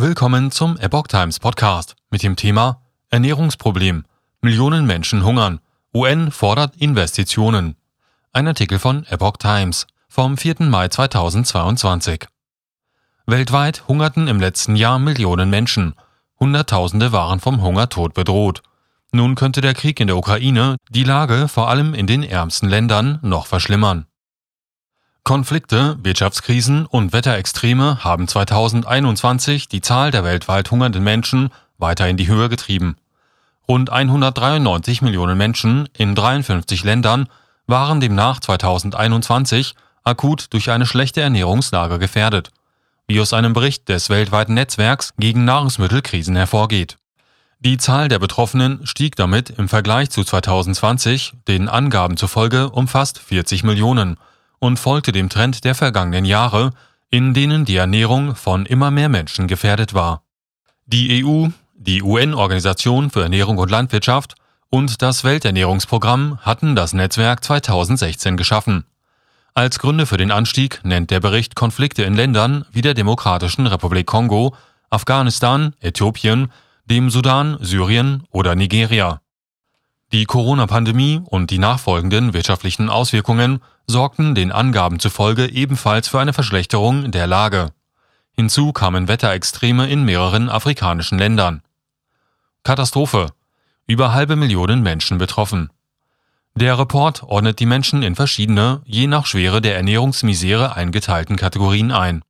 Willkommen zum Epoch Times Podcast mit dem Thema Ernährungsproblem. Millionen Menschen hungern. UN fordert Investitionen. Ein Artikel von Epoch Times vom 4. Mai 2022. Weltweit hungerten im letzten Jahr Millionen Menschen. Hunderttausende waren vom Hungertod bedroht. Nun könnte der Krieg in der Ukraine die Lage vor allem in den ärmsten Ländern noch verschlimmern. Konflikte, Wirtschaftskrisen und Wetterextreme haben 2021 die Zahl der weltweit hungernden Menschen weiter in die Höhe getrieben. Rund 193 Millionen Menschen in 53 Ländern waren demnach 2021 akut durch eine schlechte Ernährungslage gefährdet, wie aus einem Bericht des weltweiten Netzwerks gegen Nahrungsmittelkrisen hervorgeht. Die Zahl der Betroffenen stieg damit im Vergleich zu 2020 den Angaben zufolge um fast 40 Millionen und folgte dem Trend der vergangenen Jahre, in denen die Ernährung von immer mehr Menschen gefährdet war. Die EU, die UN-Organisation für Ernährung und Landwirtschaft und das Welternährungsprogramm hatten das Netzwerk 2016 geschaffen. Als Gründe für den Anstieg nennt der Bericht Konflikte in Ländern wie der Demokratischen Republik Kongo, Afghanistan, Äthiopien, dem Sudan, Syrien oder Nigeria. Die Corona-Pandemie und die nachfolgenden wirtschaftlichen Auswirkungen sorgten den Angaben zufolge ebenfalls für eine Verschlechterung der Lage. Hinzu kamen Wetterextreme in mehreren afrikanischen Ländern. Katastrophe. Über halbe Millionen Menschen betroffen. Der Report ordnet die Menschen in verschiedene, je nach Schwere der Ernährungsmisere eingeteilten Kategorien ein.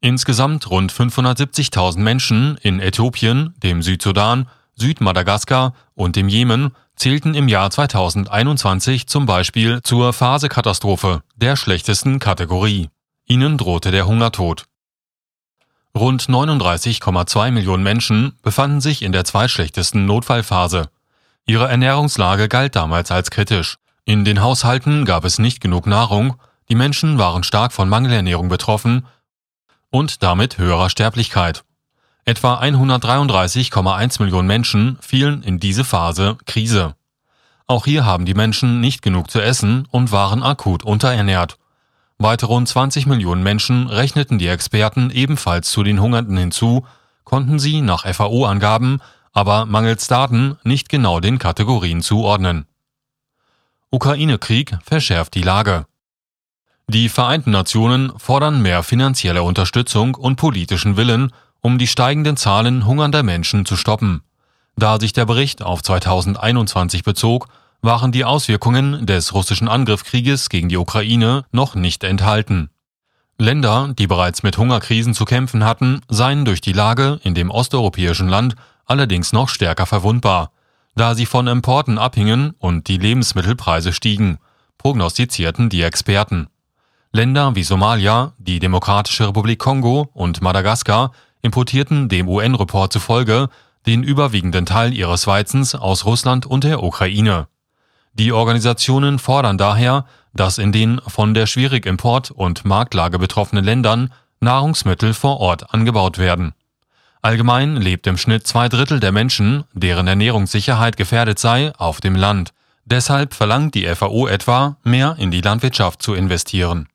Insgesamt rund 570.000 Menschen in Äthiopien, dem Südsudan, Südmadagaskar und dem Jemen zählten im Jahr 2021 zum Beispiel zur Phase-Katastrophe der schlechtesten Kategorie. Ihnen drohte der Hungertod. Rund 39,2 Millionen Menschen befanden sich in der zweitschlechtesten Notfallphase. Ihre Ernährungslage galt damals als kritisch. In den Haushalten gab es nicht genug Nahrung, die Menschen waren stark von Mangelernährung betroffen und damit höherer Sterblichkeit. Etwa 133,1 Millionen Menschen fielen in diese Phase Krise. Auch hier haben die Menschen nicht genug zu essen und waren akut unterernährt. Weitere rund 20 Millionen Menschen rechneten die Experten ebenfalls zu den Hungernden hinzu, konnten sie nach FAO-Angaben aber mangels Daten nicht genau den Kategorien zuordnen. Ukraine-Krieg verschärft die Lage. Die Vereinten Nationen fordern mehr finanzielle Unterstützung und politischen Willen, um die steigenden Zahlen hungernder Menschen zu stoppen. Da sich der Bericht auf 2021 bezog, waren die Auswirkungen des russischen Angriffskrieges gegen die Ukraine noch nicht enthalten. Länder, die bereits mit Hungerkrisen zu kämpfen hatten, seien durch die Lage in dem osteuropäischen Land allerdings noch stärker verwundbar, da sie von Importen abhingen und die Lebensmittelpreise stiegen, prognostizierten die Experten. Länder wie Somalia, die Demokratische Republik Kongo und Madagaskar importierten dem UN-Report zufolge den überwiegenden Teil ihres Weizens aus Russland und der Ukraine. Die Organisationen fordern daher, dass in den von der schwierig Import- und Marktlage betroffenen Ländern Nahrungsmittel vor Ort angebaut werden. Allgemein lebt im Schnitt zwei Drittel der Menschen, deren Ernährungssicherheit gefährdet sei, auf dem Land. Deshalb verlangt die FAO etwa, mehr in die Landwirtschaft zu investieren.